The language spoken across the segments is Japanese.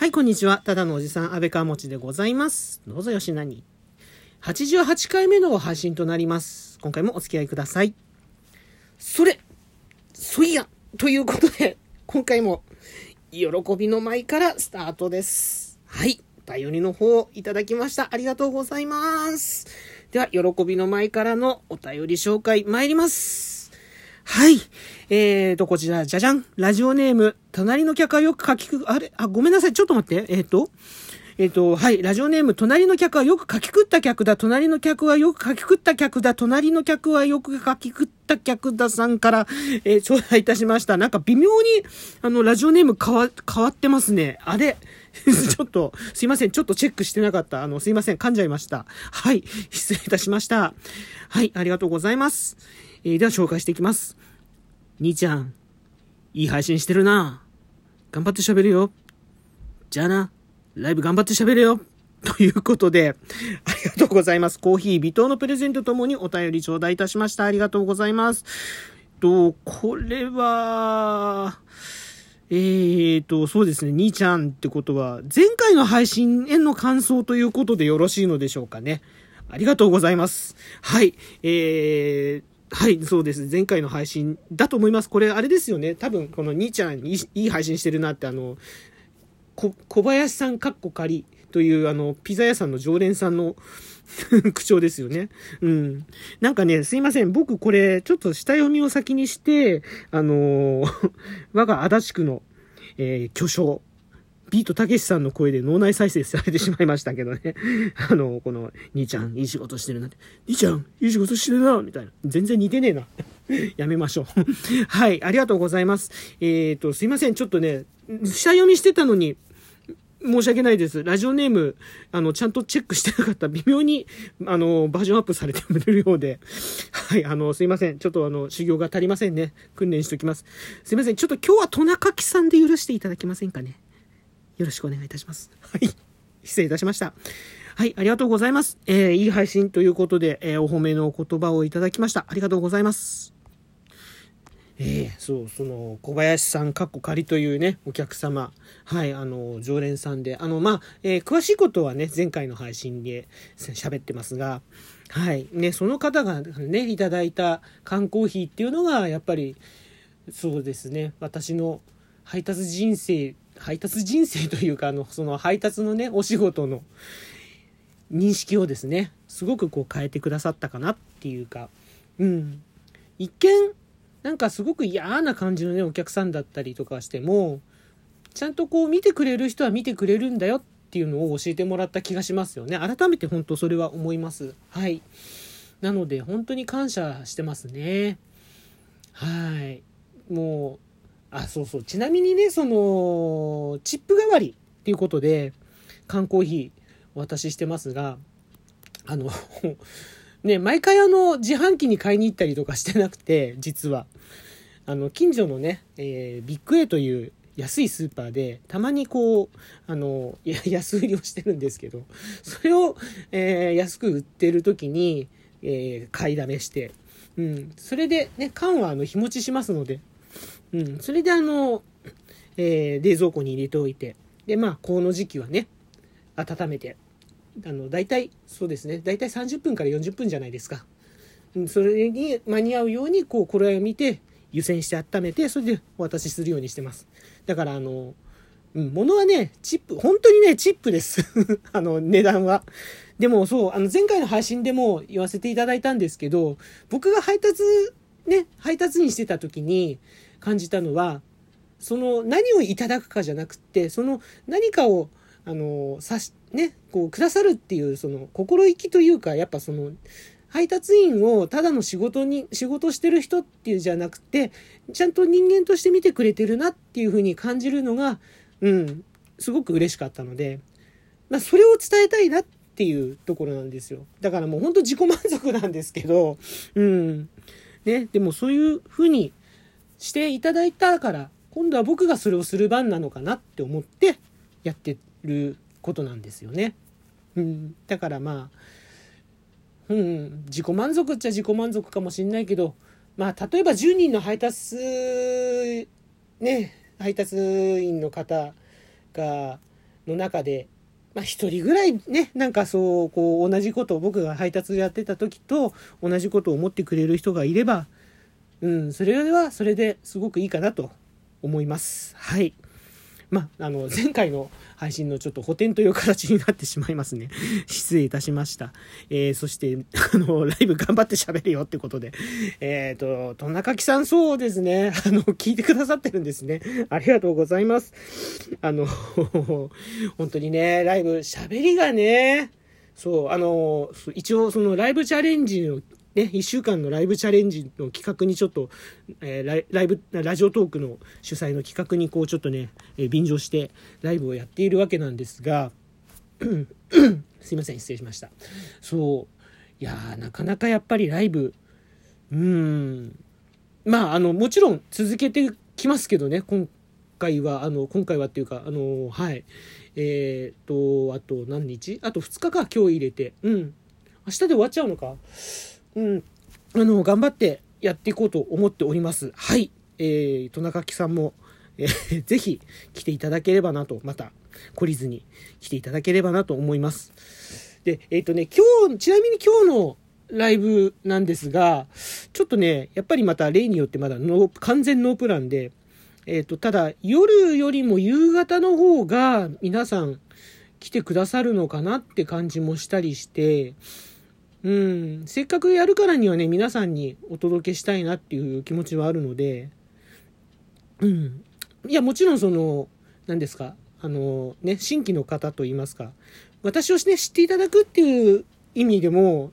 はい、こんにちは。ただのおじさん、安倍川持でございます。どうぞよしなに。88回目の配信となります。今回もお付き合いください。それ、そいや、ということで、今回も、喜びの舞からスタートです。はい、バイオリンの方をいただきました。ありがとうございます。では、喜びの舞からのお便り紹介参ります。はい。えーと、こちら、じゃじゃん。ラジオネーム、隣の客はよく書きく、あれ？あ、ごめんなさい。ちょっと待って。えーと、えっ、と、はい。ラジオネーム、隣の客はよく書き食った客だ。隣の客はよく書き食った客だ。隣の客はよく書き食った客ださんから、えー、頂戴いたしました。なんか微妙に、あの、ラジオネーム変わ、変わってますね。あれ？ちょっと、すいません。ちょっとチェックしてなかった。あの、すいません。噛んじゃいました。はい。失礼いたしました。はい。ありがとうございます。えー、では紹介していきます。兄ちゃん、いい配信してるな。頑張って喋るよ。じゃあな。ライブ頑張って喋れよ。ということで、ありがとうございます。コーヒー微糖のプレゼントともにお便り頂戴いたしました。ありがとうございます。と、これは、えーと、そうですね、兄ちゃんってことは、前回の配信への感想ということでよろしいのでしょうかね。ありがとうございます。はい、えー、はい、そうです。前回の配信だと思います。これ、あれですよね。多分、この兄ちゃんいい、いい配信してるなって、あの、こ小林さんかっこ仮というあのピザ屋さんの常連さんの 口調ですよね。うん。なんかね、すいません。僕これちょっと下読みを先にして、あのー我が足立区の、えー巨匠、ビートたけしさんの声で脳内再生されてしまいましたけどね。あの、この、兄ちゃん、いい仕事してるなって。兄ちゃん、いい仕事してるなみたいな。全然似てねえな。やめましょう。はい、ありがとうございます。えっ、ー、と、すいません。ちょっとね、下読みしてたのに、申し訳ないです。ラジオネーム、あの、ちゃんとチェックしてなかった。微妙に、あの、バージョンアップされてるようで。はい、あの、すいません。ちょっとあの、修行が足りませんね。訓練しておきます。すいません。ちょっと今日はトナカキさんで許していただけませんかね。よろしくお願いいたします。はい。失礼いたしました。はい、ありがとうございます。えー、いい配信ということで、えー、お褒めのお言葉をいただきました。ありがとうございます。えー、そう、その、小林さん、かっこ仮というね、お客様、はい、あの、常連さんで、あの、まあ、えー、詳しいことはね、前回の配信で喋ってますが、はい、ね、その方がね、いただいた缶コーヒーっていうのが、やっぱり、そうですね、私の配達人生、配達人生というか、あの、その配達のね、お仕事の認識をですね、すごくこう変えてくださったかなっていうか、うん。一見、なんかすごく嫌な感じのね、お客さんだったりとかしても、ちゃんとこう見てくれる人は見てくれるんだよっていうのを教えてもらった気がしますよね。改めて本当それは思います。はい。なので本当に感謝してますね。はい。もう、あ、そうそう。ちなみにね、その、チップ代わりっていうことで、缶コーヒーお渡ししてますが、あの、ね、毎回あの、自販機に買いに行ったりとかしてなくて、実は。あの、近所のね、えー、ビッグ A という安いスーパーで、たまにこう、あの、安売りをしてるんですけど、それを、えー、安く売ってる時に、えー、買いだめして、うん、それでね、缶はあの、日持ちしますので、うん、それであの、えー、冷蔵庫に入れておいて、で、まあ、この時期はね、温めて、あの、大体、そうですね、大体30分から40分じゃないですか。それに間に合うように、こう、頃合いを見て、湯煎して温めて、それでお渡しするようにしてます。だから、あの、うん、物はね、チップ、本当にね、チップです。あの、値段は。でも、そう、あの、前回の配信でも言わせていただいたんですけど、僕が配達、ね、配達にしてた時に感じたのは、その、何をいただくかじゃなくって、その、何かを、あの、さし、ね、こう、くださるっていう、その、心意気というか、やっぱその、配達員をただの仕事に、仕事してる人っていうじゃなくて、ちゃんと人間として見てくれてるなっていうふうに感じるのが、うん、すごく嬉しかったので、まあ、それを伝えたいなっていうところなんですよ。だからもう本当自己満足なんですけど、うん。ね、でもそういうふうにしていただいたから、今度は僕がそれをする番なのかなって思ってやってることなんですよね。うん、だからまあ、うん、自己満足っちゃ自己満足かもしれないけど、まあ、例えば10人の配達、ね、配達員の方が、の中で、まあ一人ぐらいね、なんかそう、こう同じことを僕が配達やってた時と同じことを思ってくれる人がいれば、うん、それはそれですごくいいかなと思います。はい。まあ、あの、前回の配信のちょっと補填という形になってしまいますね。失礼いたしました。えー、そして、あの、ライブ頑張って喋るよってことで。えっ、ー、と、と中木さんそうですね。あの、聞いてくださってるんですね。ありがとうございます。あの、本当にね、ライブ喋りがね、そう、あの、一応そのライブチャレンジのね、1週間のライブチャレンジの企画にちょっと、えー、ライブ、ラジオトークの主催の企画にこうちょっとね、えー、便乗してライブをやっているわけなんですが、すいません、失礼しました。そう。いやなかなかやっぱりライブ、うん、まあ、あの、もちろん続けてきますけどね、今回は、あの、今回はっていうか、あの、はい。えっ、と、あと何日？あと2日か、今日入れて。うん。明日で終わっちゃうのか？うん、あの、頑張ってやっていこうと思っております。はい。えー、戸中木さんも、えー、ぜひ来ていただければなと、また懲りずに来ていただければなと思います。で、えっ、ー、とね、今日、ちなみに今日のライブなんですが、ちょっとね、やっぱりまた例によってまだノ完全ノープランで、えっ、ー、と、ただ夜よりも夕方の方が皆さん来てくださるのかなって感じもしたりして、うん、せっかくやるからにはね、皆さんにお届けしたいなっていう気持ちはあるので、うん。いや、もちろんその、何ですか、あの、ね、新規の方といいますか、私をね、知っていただくっていう意味でも、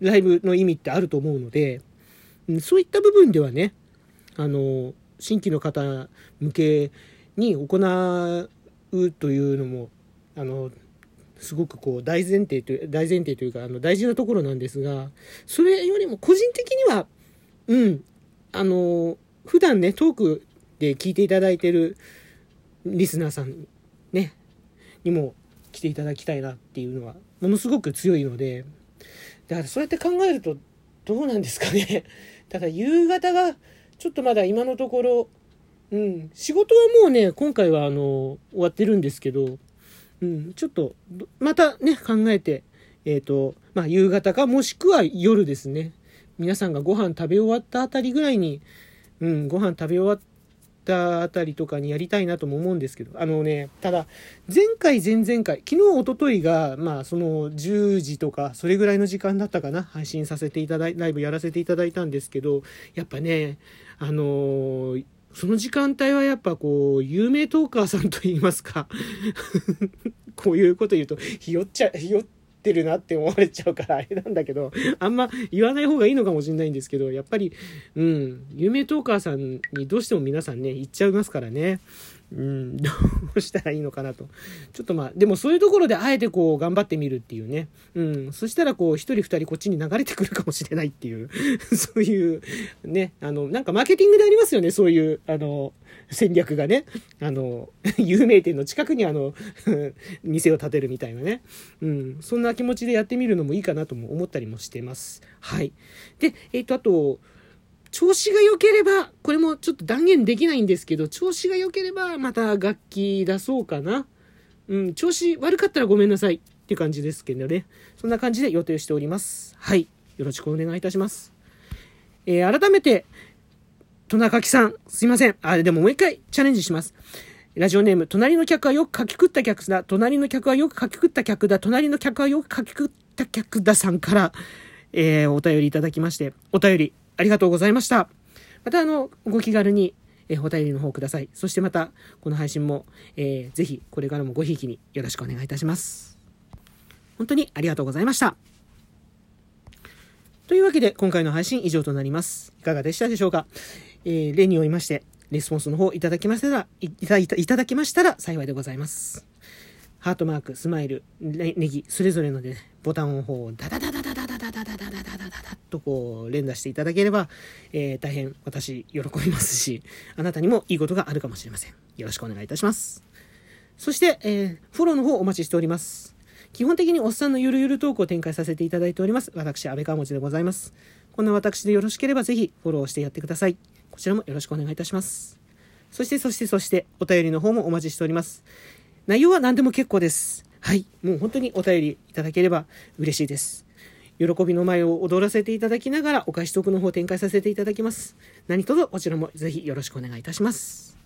ライブの意味ってあると思うので、うんそういった部分ではね、あの、新規の方向けに行うというのも、あの、すごくこう大前提という、大前提というか、あの大事なところなんですが、それよりも個人的には、うん、あの、普段ね、トークで聞いていただいてるリスナーさん、ね、にも来ていただきたいなっていうのは、ものすごく強いので、だからそうやって考えると、どうなんですかね。ただ夕方が、ちょっとまだ今のところ、うん、仕事はもうね、今回はあの、終わってるんですけど、うん、ちょっと、またね、考えて、えっ、ー、と、まあ、夕方か、もしくは夜ですね。皆さんがご飯食べ終わったあたりぐらいに、うん、ご飯食べ終わったあたりとかにやりたいなとも思うんですけど、あのね、ただ、前回、前々回、昨日、おとといが、まあ、その、10時とか、それぐらいの時間だったかな、配信させていただい、ライブやらせていただいたんですけど、やっぱね、あのーその時間帯はやっぱこう、有名トーカーさんと言いますか こういうこと言うと、ひよっちゃ、ひよってるなって思われちゃうからあれなんだけど、あんま言わない方がいいのかもしれないんですけど、やっぱり、うん、有名トーカーさんにどうしても皆さんね、言っちゃいますからね。うん、どうしたらいいのかなと。ちょっとまあ、でもそういうところであえてこう頑張ってみるっていうね。うん、そしたらこう一人二人こっちに流れてくるかもしれないっていう、そういうね、あの、なんかマーケティングでありますよね、そういう、あの、戦略がね。あの、有名店の近くにあの、店を建てるみたいなね。うん、そんな気持ちでやってみるのもいいかなとも思ったりもしてます。はい。で、えっ、ー、と、あと、調子が良ければ、これもちょっと断言できないんですけど、調子が良ければまた楽器出そうかな。うん、調子悪かったらごめんなさいっていう感じですけどね。そんな感じで予定しております。はい。よろしくお願いいたします。えー、改めて、戸中木さん、すいません。あ、でももう一回チャレンジします。ラジオネーム、隣の客はよく書き食った客だ。隣の客はよく書き食った客だ。隣の客はよく書き食った客ださんから、えー、お便りいただきまして、お便りありがとうございました。また、あの、ご気軽に、えー、お便りの方ください。そしてまた、この配信も、えー、ぜひ、これからもごひいきによろしくお願いいたします。本当にありがとうございました。というわけで、今回の配信以上となります。いかがでしたでしょうか？えー、例においまして、レスポンスの方いただきましたら、いたいただきましたら幸いでございます。ハートマーク、スマイル、ネギ、それぞれので、ね、ボタンの方をダダダとこう連打していただければ、えー、大変私喜びますし、あなたにもいいことがあるかもしれません。よろしくお願いいたします。そして、えー、フォローの方お待ちしております。基本的におっさんのゆるゆるトークを展開させていただいております。私、安倍川持でございます。こんな私でよろしければぜひフォローしてやってください。こちらもよろしくお願いいたします。そして、そして、そして、お便りの方もお待ちしております。内容は何でも結構です。はい。もう本当にお便りいただければ嬉しいです。喜びの舞を踊らせていただきながらお返しトークの方を展開させていただきます。何卒こちらもぜひよろしくお願いいたします。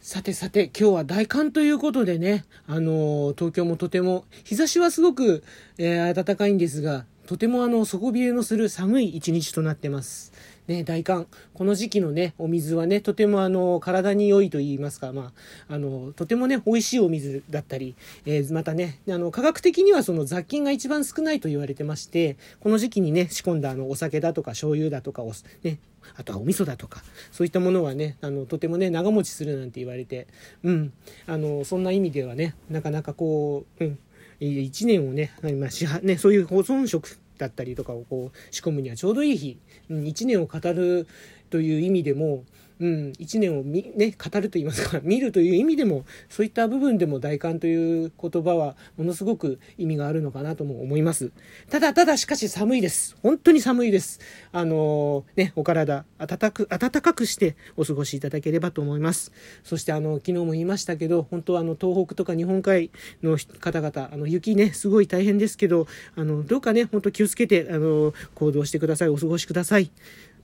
さてさて、今日は大寒ということでね、あのー東京もとても、日差しはすごく、えー暖かいんですが、とてもあの、底冷えのする寒い一日となってます。ね、大寒。この時期のね、お水はね、とてもあの、体に良いと言いますか、まあ、あの、とてもね、美味しいお水だったり、えーまたね、あの、科学的にはその雑菌が一番少ないと言われてまして、この時期にね、仕込んだあの、お酒だとか醤油だとかお、ね、あとはお味噌だとか、そういったものはね、あの、とてもね、長持ちするなんて言われて、うん、あの、そんな意味ではね、なかなかこう、うん、1年をね、まあ、ね、そういう保存食だったりとかをこう仕込むにはちょうどいい日、うん、1年を語るという意味でも、うん、1年をみ、ね、語ると言いますか、見るという意味でも、そういった部分でも大寒という言葉はものすごく意味があるのかなとも思います。ただただしかし寒いです。本当に寒いです。あのーね、お体、暖かく、暖かくしてお過ごしいただければと思います。そしてあの、昨日も言いましたけど、本当はあの、東北とか日本海の方々、あの、雪ね、すごい大変ですけど、あの、どうかね、本当気をつけて、あの、行動してください。お過ごしください。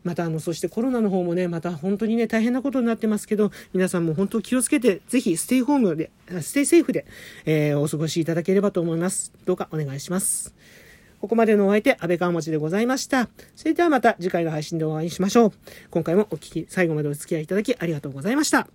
またあのそしてコロナの方もねまた本当にね大変なことになってますけど皆さんも本当気をつけてぜひステイホームでステイセーフで、えーお過ごしいただければと思いますどうかお願いしますここまでのお相手、安倍川持でございました。それではまた次回の配信でお会いしましょう。今回もお聞き、最後までお付き合いいただきありがとうございました。